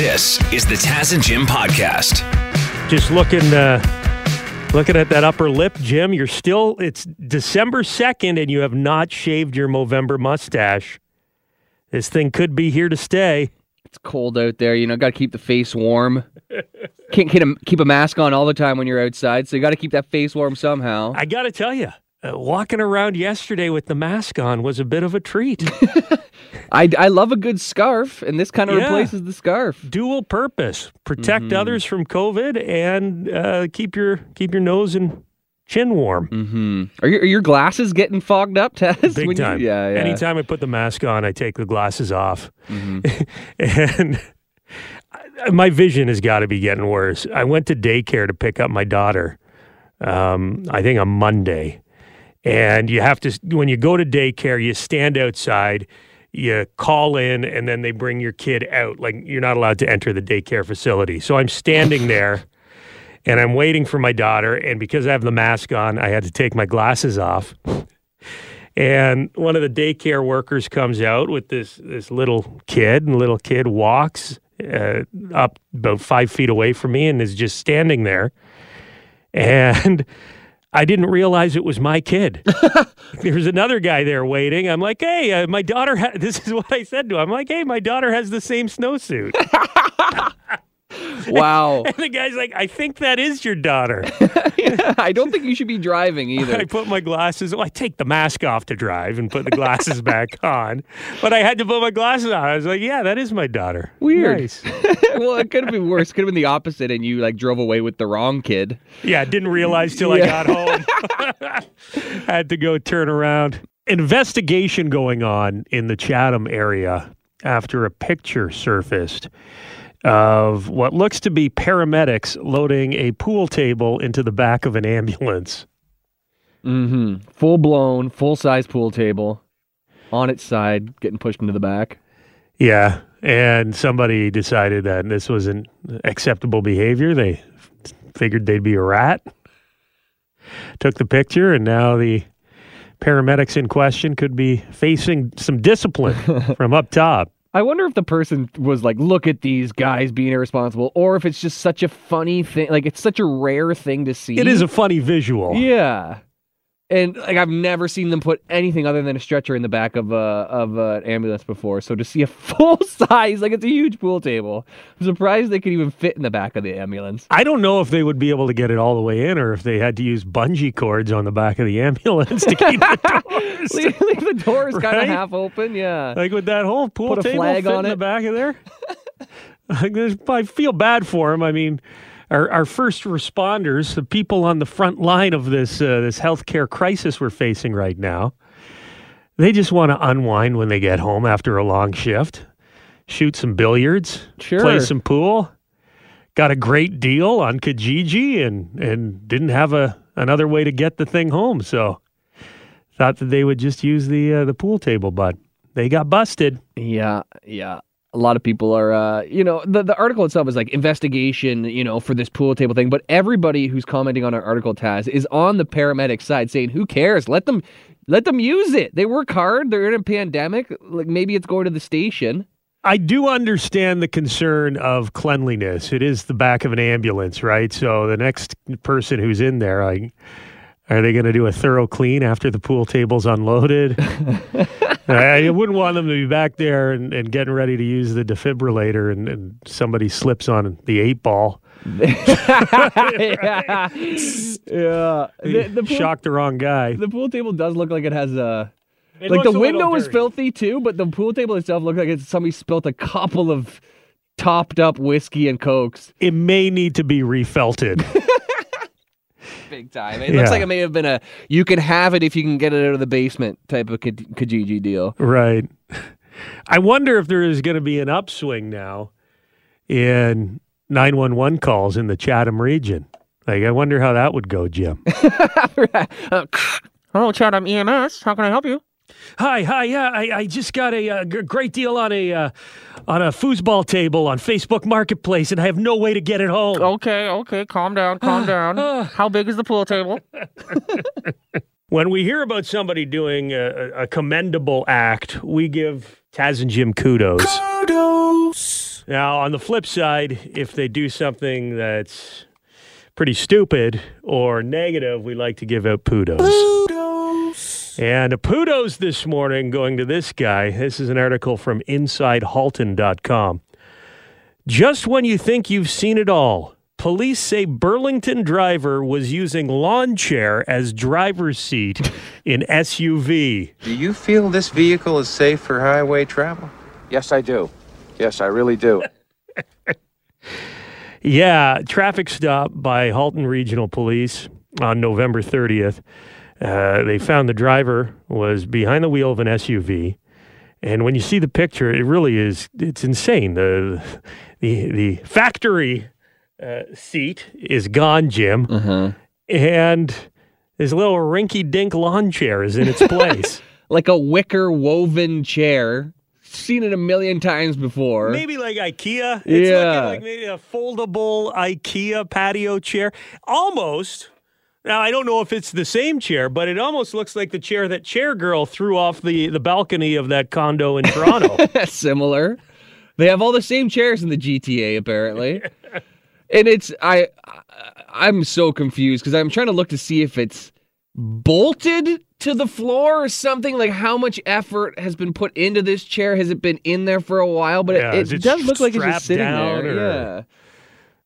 This is the Taz and Jim podcast. Just looking, uh, looking at that upper lip, Jim. You're still. It's December second, and you have not shaved your Movember mustache. This thing could be here to stay. It's cold out there. You know, got to keep the face warm. Can't keep a, keep a mask on all the time when you're outside, so you got to keep that face warm somehow. I got to tell you, uh, walking around yesterday with the mask on was a bit of a treat. I, I love a good scarf, and this kind of Yeah. replaces the scarf. Dual purpose: protect Mm-hmm. others from COVID and uh, keep your keep your nose and chin warm. Mm-hmm. Are, your, are your glasses getting fogged up, Taz? Big When you- time. yeah, yeah. Anytime I put the mask on, I take the glasses off, Mm-hmm. and my vision has got to be getting worse. I went to daycare to pick up my daughter. Um, I think on Monday, and you have to when you go to daycare, you stand outside. You call in, and then they bring your kid out. Like you're not allowed to enter the daycare facility. So I'm standing there, and I'm waiting for my daughter. And because I have the mask on, I had to take my glasses off. And one of the daycare workers comes out with this this little kid, and little kid walks uh, up about five feet away from me and is just standing there. And I didn't realize it was my kid. there was another guy there waiting. I'm like, hey, uh, my daughter. Ha-, this is what I said to him. I'm like, hey, my daughter has the same snowsuit. wow. and the guy's like, I think that is your daughter. I don't think you should be driving either. I put my glasses. Well, I take the mask off to drive and put the glasses back on, but I had to put my glasses on. I was like, "Yeah, that is my daughter." Weird. Nice. well, it could have been worse. Could have been the opposite, and you like drove away with the wrong kid. Yeah, didn't realize till I got home. had to go turn around. Investigation going on in the Chatham area after a picture surfaced of what looks to be paramedics loading a pool table into the back of an ambulance. Mm-hmm. Full blown, full size pool table on its side, getting pushed into the back. Yeah, and somebody decided that this wasn't acceptable behavior. They figured they'd be a rat. Took the picture, and now the paramedics in question could be facing some discipline from up top. I wonder if the person was like, look at these guys being irresponsible, or if it's just such a funny thing. Like, it's such a rare thing to see. It is a funny visual. Yeah. And like I've never seen them put anything other than a stretcher in the back of a of uh, an ambulance before. So to see a full size, like it's a huge pool table, I'm surprised they could even fit in the back of the ambulance. I don't know if they would be able to get it all the way in, or if they had to use bungee cords on the back of the ambulance to keep the doors. leave, leave the doors kind of half open. Yeah. Like with that whole pool Put table fit on in the back of there. like I feel bad for him. I mean, our, our first responders, the people on the front line of this uh, this healthcare crisis we're facing right now, they just want to unwind when they get home after a long shift, shoot some billiards, Sure. play some pool. Got a great deal on Kijiji and and didn't have a another way to get the thing home, so thought that they would just use the uh, the pool table, but they got busted. Yeah, yeah. A lot of people are, uh, you know, the, the article itself is like investigation, you know, for this pool table thing. But everybody who's commenting on our article, Taz, is on the paramedic side saying, "Who cares? Let them, let them use it. They work hard. They're in a pandemic. Like maybe it's going to the station." I do understand the concern of cleanliness. It is the back of an ambulance, right? So the next person who's in there, like, are they going to do a thorough clean after the pool table's unloaded? I wouldn't want them to be back there and, and getting ready to use the defibrillator and, and somebody slips on the eight ball. yeah, yeah. The, the, pool, Shock the wrong guy. the pool table does look like it has a. It like the looks a little window is filthy too, but the pool table itself looks like it's somebody spilt a couple of topped up whiskey and cokes. It may need to be refelted. Big time. It looks like it may have been a you can have it if you can get it out of the basement type of Kaj- Kijiji deal. Right. I wonder if there is going to be an upswing now in 911 calls in the Chatham region. Like, I wonder how that would go, Jim. Uh, hello, Chatham EMS. How can I help you? Hi, hi, yeah, I, I just got a, uh g- great deal on a uh, on a foosball table on Facebook Marketplace, and I have no way to get it home. Okay, okay, calm down, calm down. How big is the pool table? When we hear about somebody doing a, a commendable act, we give Taz and Jim kudos. Kudos. Kudos. Now, on the flip side, if they do something that's pretty stupid or negative, we like to give out kudos. Kudos. And a kudos this morning going to this guy. This is an article from InsideHalton.com. Just when you think you've seen it all, police say Burlington driver was using lawn chair as driver's seat in SUV. Do you feel this vehicle is safe for highway travel? Yes, I do. Yes, I really do. Yeah, traffic stop by Halton Regional Police on November 30th. Uh, they found the driver was behind the wheel of an SUV, and when you see the picture, it really is it's insane. The the the factory uh, seat is gone, Jim, and this little rinky-dink lawn chair is in its place. Like a wicker woven chair. Seen it a million times before. Maybe like IKEA. It's Yeah. looking like maybe a foldable IKEA patio chair. Almost. Now I don't know if it's the same chair, but it almost looks like the chair that chair girl threw off the, the balcony of that condo in Toronto. Similar. They have all the same chairs in the GTA apparently. and it's I I- I'm so confused because I'm trying to look to see if it's bolted to the floor or something. Like how much effort has been put into this chair? Has it been in there for a while? But Yeah, it, it does look like it's just sitting down, there. or-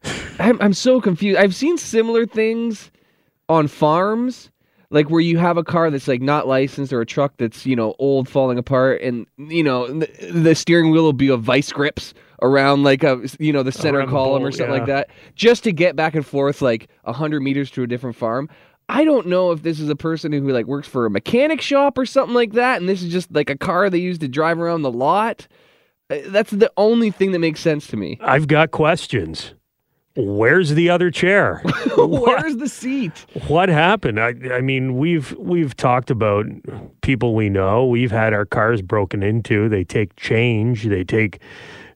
yeah. I'm, I'm so confused. I've seen similar things on farms like where you have a car that's like not licensed or a truck that's you know old falling apart and you know the, the steering wheel will be a vice grips around like a you know the center Around the column or bolt, something like that just to get back and forth like 100 meters to a different farm. I don't know if this is a person who like works for a mechanic shop or something like that and this is just like a car they use to drive around the lot. Uh, that's the only thing that makes sense to me. I've got questions. Where's the other chair? Where's the seat What happened? I, I mean, we've we've talked about people we know. We've had our cars broken into. They take change. They take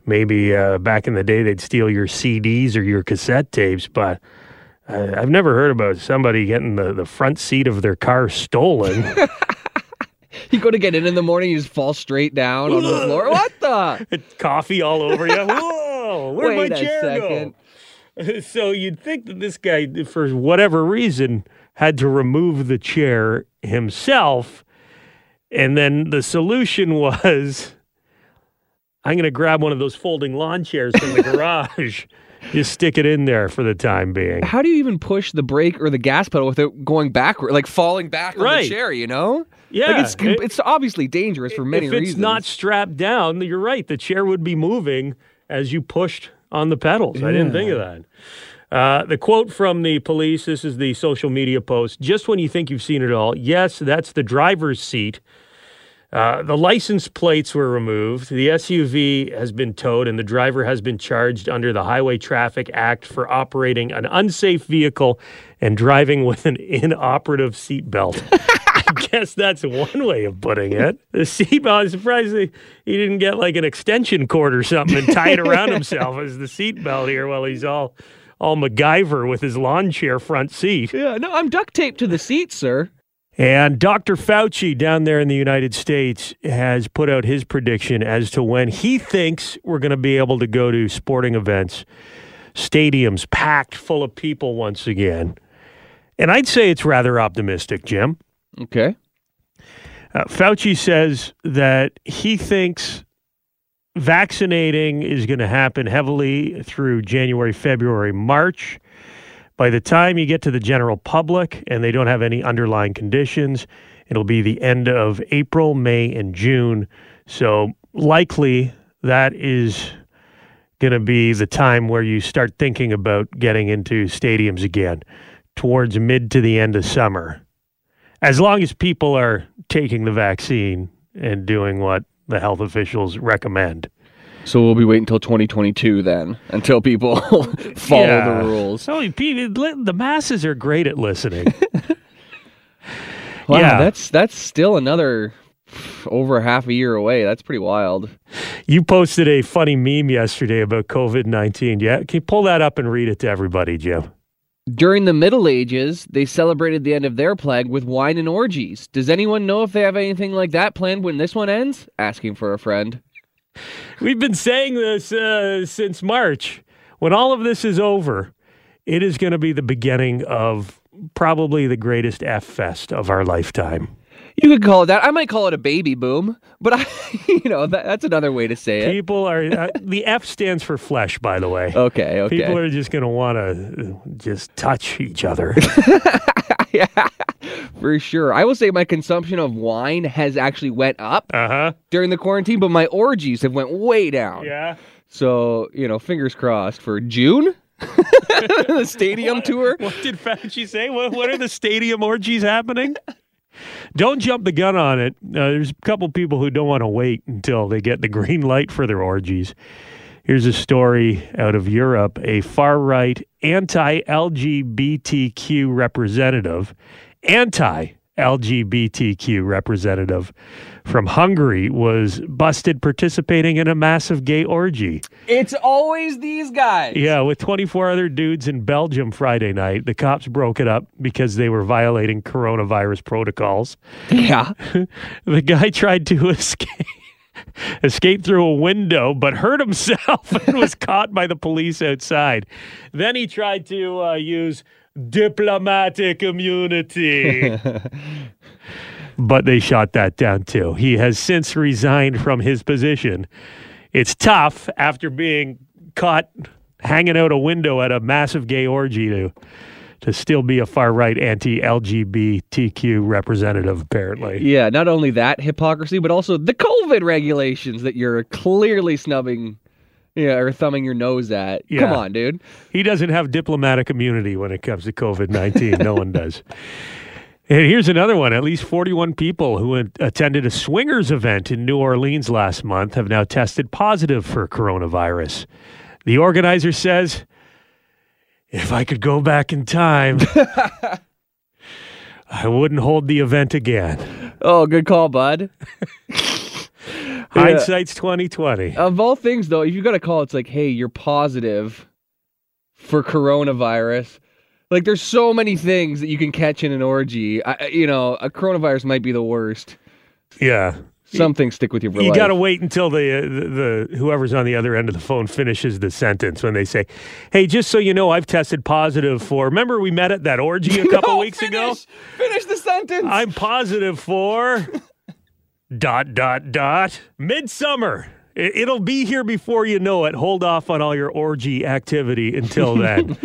maybe uh, back in the day they'd steal your CDs or your cassette tapes, but uh, I've never heard about somebody getting the, the front seat of their car stolen. you go to get in in the morning you just fall straight down on the floor what the Coffee all over you. Whoa! Where'd Wait my a chair second. go? So you'd think that this guy, for whatever reason, had to remove the chair himself. And then the solution was I'm going to grab one of those folding lawn chairs from the garage. Just stick it in there for the time being. how do you even push the brake or the gas pedal without going backward, like falling back on the chair? You know, Yeah. like it's it- it's obviously dangerous for many reasons. if it's reasons. not strapped down, you're right. The chair would be moving as you pushed on the pedals. I didn't think of that. Uh, the quote from the police this is the social media post. Just when you think you've seen it all, yes, that's the driver's seat. Uh, the license plates were removed. The SUV has been towed, and the driver has been charged under the Highway Traffic Act for operating an unsafe vehicle and driving with an inoperative seatbelt. I guess that's one way of putting it. The seatbelt, I'm surprised he, he didn't get like an extension cord or something and tie it around himself as the seatbelt here while he's all all MacGyver with his lawn chair front seat. yeah, no, I'm duct taped to the seat, sir. And Dr. Fauci down there in the United States has put out his prediction as to when he thinks we're going to be able to go to sporting events, stadiums packed full of people once again. And I'd say it's rather optimistic, Jim. Okay. Uh, Fauci says that he thinks vaccinating is going to happen heavily through January, February, March. By the time you get to the general public and they don't have any underlying conditions, it'll be the end of April, May, and June. So likely that is going to be the time where you start thinking about getting into stadiums again towards mid to the end of summer as long as people are taking the vaccine and doing what the health officials recommend. So we'll be waiting until 2022 then, until people follow Yeah. the rules. So people, the masses are great at listening. Wow, Yeah. that's that's still another over half a year away. That's pretty wild. you posted a funny meme yesterday about COVID nineteen. Yeah, can you pull that up and read it to everybody, Jim? During the Middle Ages, they celebrated the end of their plague with wine and orgies. Does anyone know if they have anything like that planned when this one ends? Asking for a friend. We've been saying this uh, since March. When all of this is over, it is going to be the beginning of probably the greatest F fest of our lifetime. You could call it that. I might call it a baby boom, but I, you know, that, that's another way to say it. People are uh, the F stands for flesh, by the way. Okay, okay. People are just going to want to just touch each other. yeah, for sure. I will say my consumption of wine has actually went up Uh huh. during the quarantine, but my orgies have went way down. Yeah. So you know, fingers crossed for June, the stadium tour. What did Fauci say? What, what are the stadium orgies happening? Don't jump the gun on it. Uh, there's a couple people who don't want to wait until they get the green light for their orgies. Here's a story out of Europe. A far right anti LGBTQ representative, anti LGBTQ representative from Hungary was busted participating in a massive gay orgy. It's always these guys. Yeah, with 24 other dudes in Belgium Friday night. The cops broke it up because they were violating coronavirus protocols. Yeah. The guy tried to escape escape through a window but hurt himself and was caught by the police outside. Then he tried to uh, use diplomatic immunity. but they shot that down too. He has since resigned from his position. It's tough after being caught hanging out a window at a massive gay orgy to to still be a far right anti LGBTQ representative apparently. Yeah, not only that hypocrisy, but also the COVID regulations that you're clearly snubbing yeah, or thumbing your nose at. Yeah. Come on, dude. He doesn't have diplomatic immunity when it comes to COVID 19. no one does. And here's another one. At least 41 people who attended a swingers event in New Orleans last month have now tested positive for coronavirus. The organizer says, if I could go back in time, I wouldn't hold the event again. Oh, good call, bud. Hindsight's 2020. Of all things, though, if you got a call, it's like, hey, you're positive for coronavirus. Like, there's so many things that you can catch in an orgy. I, you know, a coronavirus might be the worst. Yeah. Some things stick with you for You life. got to wait until the, uh, the the whoever's on the other end of the phone finishes the sentence when they say, "Hey, just so you know, I've tested positive for." Remember we met at that orgy a couple No, weeks ago? finish- Finish the sentence. I'm positive for dot dot dot midsummer. It, it'll be here before you know it. Hold off on all your orgy activity until then.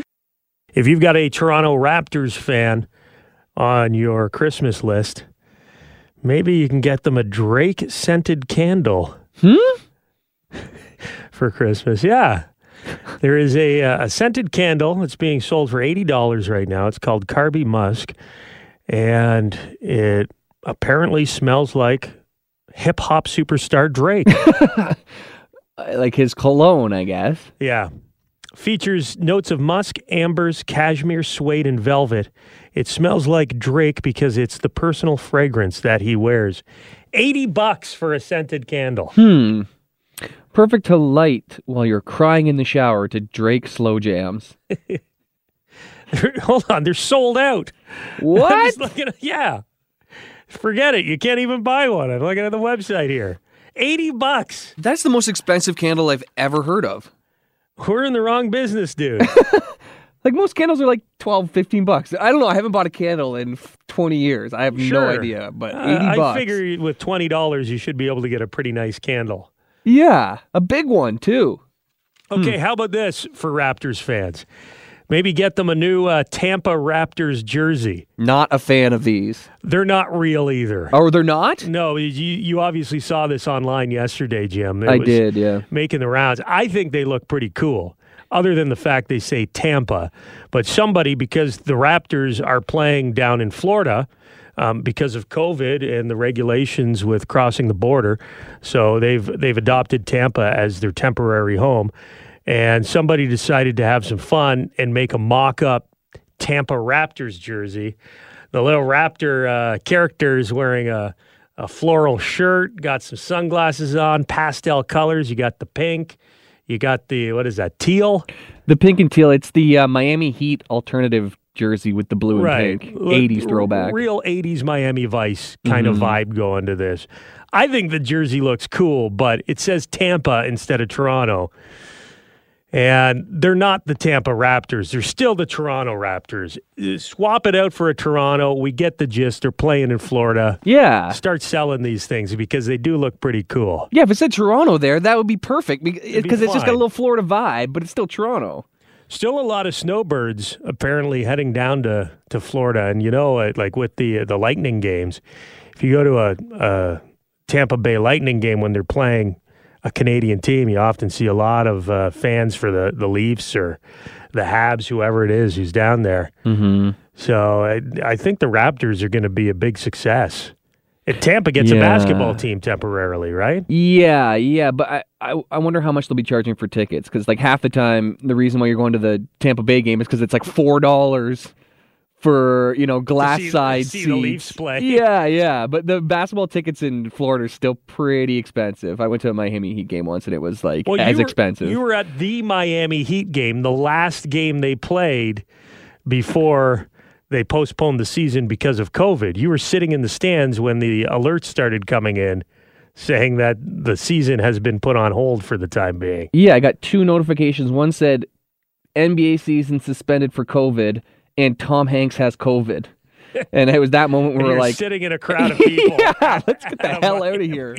if you've got a Toronto Raptors fan on your Christmas list, maybe you can get them a Drake scented candle. For Christmas, yeah. There is a, uh, a scented candle that's being sold for $80 right now. It's called Carby Musk, and it apparently smells like hip hop superstar Drake. Like his cologne, I guess. yeah. Features notes of musk, ambers, cashmere, suede, and velvet. It smells like Drake because it's the personal fragrance that he wears. 80 bucks for a scented candle. Hmm. Perfect to light while you're crying in the shower to Drake slow jams. Hold on, they're sold out. What? at- yeah. Forget it. You can't even buy one. I'm looking at the website here. 80 bucks. That's the most expensive candle I've ever heard of. We're in the wrong business, dude. Like most candles are like 12, 15 bucks. I don't know. I haven't bought a candle in 20 years. I have no idea, but 80 Uh, I bucks. figure with $20, you should be able to get a pretty nice candle. Yeah, a big one too. Okay, how about this for Raptors fans? Maybe get them a new uh, Tampa Raptors jersey. Not a fan of these. They're not real either. Oh, they're not? No, you, you obviously saw this online yesterday, Jim. It I did, yeah. Making the rounds. I think they look pretty cool, other than the fact they say Tampa. But somebody, because the Raptors are playing down in Florida um, because of COVID and the regulations with crossing the border, so they've they've adopted Tampa as their temporary home. And somebody decided to have some fun and make a mock-up Tampa Raptors jersey. The little Raptor uh, character is wearing a, a floral shirt, got some sunglasses on, pastel colors. You got the pink, you got the what is that teal? The pink and teal, it's the uh, Miami Heat alternative jersey with the blue and right. pink, 80s throwback. Real 80s Miami Vice kind of Mhm. vibe going to this. I think the jersey looks cool, but it says Tampa instead of Toronto. And they're not the Tampa Raptors. They're still the Toronto Raptors. Uh, Swap it out for a Toronto. We get the gist. They're playing in Florida. Yeah. Start selling these things because they do look pretty cool. Yeah, if it said Toronto there, that would be perfect because be it's just got a little Florida vibe, but it's still Toronto. Still a lot of snowbirds apparently heading down to, to Florida, and you know, uh, like with the the Lightning games, if you go to a, a Tampa Bay Lightning game when they're playing a Canadian team, you often see a lot of uh, fans for the the Leafs or the Habs, whoever it is who's down there. Mm-hmm. So I, I think the Raptors are going to be a big success. And Tampa gets a basketball team temporarily, right? Yeah, yeah, but I, I, I wonder how much they'll be charging for tickets because like half the time the reason why you're going to the Tampa Bay game is because it's like four dollars for you know glass see- side see seats. the Leafs play. Yeah, yeah, but the basketball tickets in Florida are still pretty expensive. I went to a Miami Heat game once and it was like Well, as you were- expensive. You were at the Miami Heat game, the last game they played before they postponed the season because of COVID. You were sitting in the stands when the alerts started coming in saying that the season has been put on hold for the time being. Yeah, I got two notifications. One said NBA season suspended for COVID, and Tom Hanks has COVID. And it was that moment where we're like, sitting in a crowd of people. yeah, let's get the hell out of here.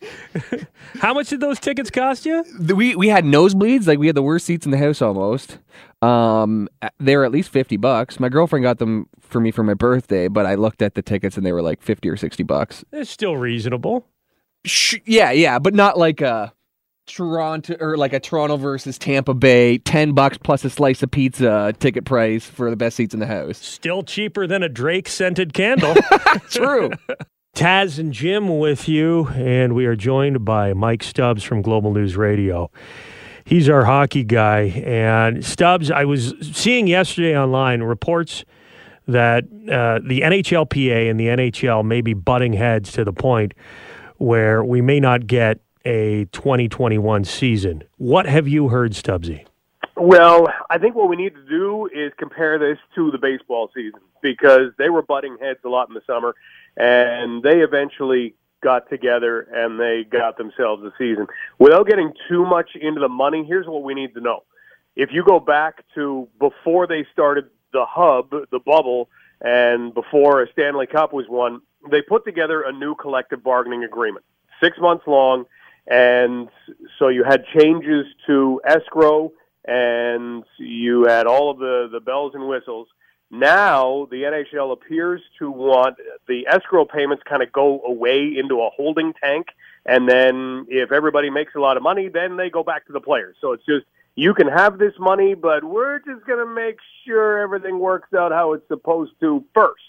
How much did those tickets cost you? We we had nosebleeds, like we had the worst seats in the house almost. Um, they were at least fifty bucks. My girlfriend got them for me for my birthday, but I looked at the tickets and they were like fifty or sixty bucks. It's still reasonable. Sh- yeah, yeah, but not like a Toronto or like a Toronto versus Tampa Bay, ten bucks plus a slice of pizza ticket price for the best seats in the house. Still cheaper than a Drake scented candle. True. Taz and Jim with you, and we are joined by Mike Stubbs from Global News Radio. He's our hockey guy. And Stubbs, I was seeing yesterday online reports that uh, the NHLPA and the NHL may be butting heads to the point where we may not get a 2021 season. What have you heard, Stubbsy? Well, I think what we need to do is compare this to the baseball season because they were butting heads a lot in the summer, and they eventually got together and they got themselves a season. Without getting too much into the money, here's what we need to know. If you go back to before they started the hub, the bubble, and before a Stanley Cup was won, they put together a new collective bargaining agreement, six months long. And so you had changes to escrow and you had all of the, the bells and whistles. Now the NHL appears to want the escrow payments kind of go away into a holding tank, and then if everybody makes a lot of money, then they go back to the players. So it's just you can have this money, but we're just going to make sure everything works out how it's supposed to first.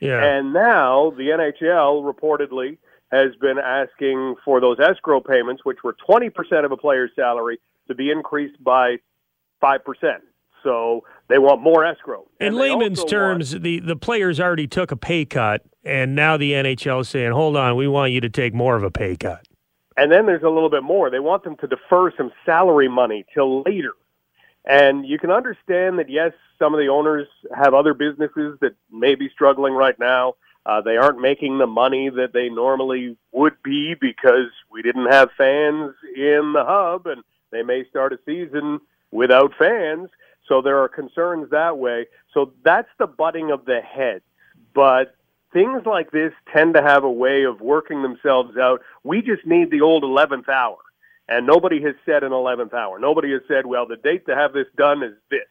Yeah. And now the NHL reportedly has been asking for those escrow payments, which were 20% of a player's salary, to be increased by 5%. So they want more escrow. In And layman's terms, the, the players already took a pay cut, and now the NHL is saying, hold on, we want you to take more of a pay cut. And then there's a little bit more. They want them to defer some salary money till later. And you can understand that, yes, some of the owners have other businesses that may be struggling right now. Uh, they aren't making the money that they normally would be because we didn't have fans in the hub, and they may start a season without fans. So there are concerns that way. So that's the butting of the heads. But things like this tend to have a way of working themselves out. We just need the old 11th hour. And nobody has said an 11th hour. Nobody has said, well, the date to have this done is this.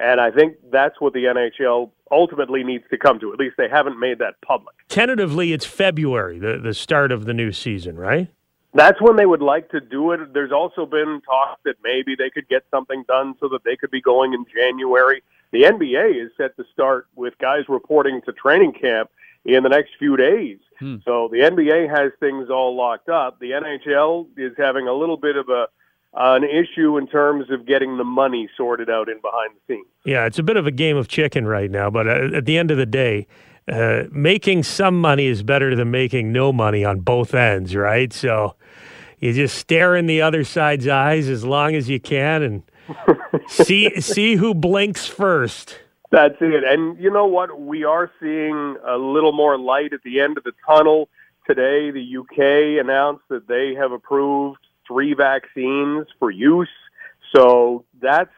And I think that's what the NHL ultimately needs to come to. At least they haven't made that public. Tentatively, it's February, the, the start of the new season, right? That's when they would like to do it. There's also been talk that maybe they could get something done so that they could be going in January. The NBA is set to start with guys reporting to training camp in the next few days. Hmm. So the NBA has things all locked up. The NHL is having a little bit of a an issue in terms of getting the money sorted out in behind the scenes. Yeah, it's a bit of a game of chicken right now, but uh, at the end of the day, uh, making some money is better than making no money on both ends, right? So you just stare in the other side's eyes as long as you can and see see who blinks first. That's it. And you know what? We are seeing a little more light at the end of the tunnel. Today, the UK announced that they have approved three vaccines for use. So that's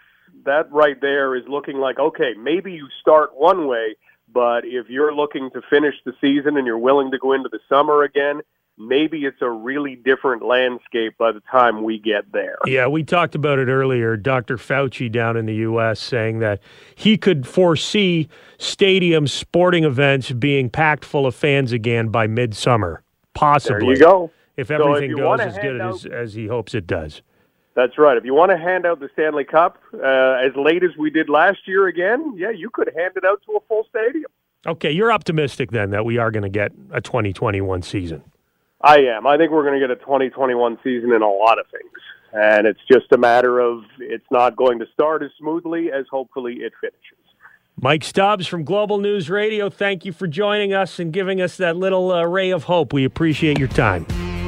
that right there is looking like okay, maybe you start one way, but if you're looking to finish the season and you're willing to go into the summer again, maybe it's a really different landscape by the time we get there. Yeah, we talked about it earlier. Dr. Fauci down in the U.S. saying that he could foresee stadiums, sporting events being packed full of fans again by midsummer, possibly. There you go. If So if everything goes as good hand as, as he hopes it does. That's right. If you want to hand out the Stanley Cup uh, as late as we did last year again, yeah, you could hand it out to a full stadium. Okay, you're optimistic then that we are going to get a 2021 season. I am. I think we're going to get a 2021 season in a lot of things. And it's just a matter of it's not going to start as smoothly as hopefully it finishes. Mike Stubbs from Global News Radio, thank you for joining us and giving us that little uh, ray of hope. We appreciate your time.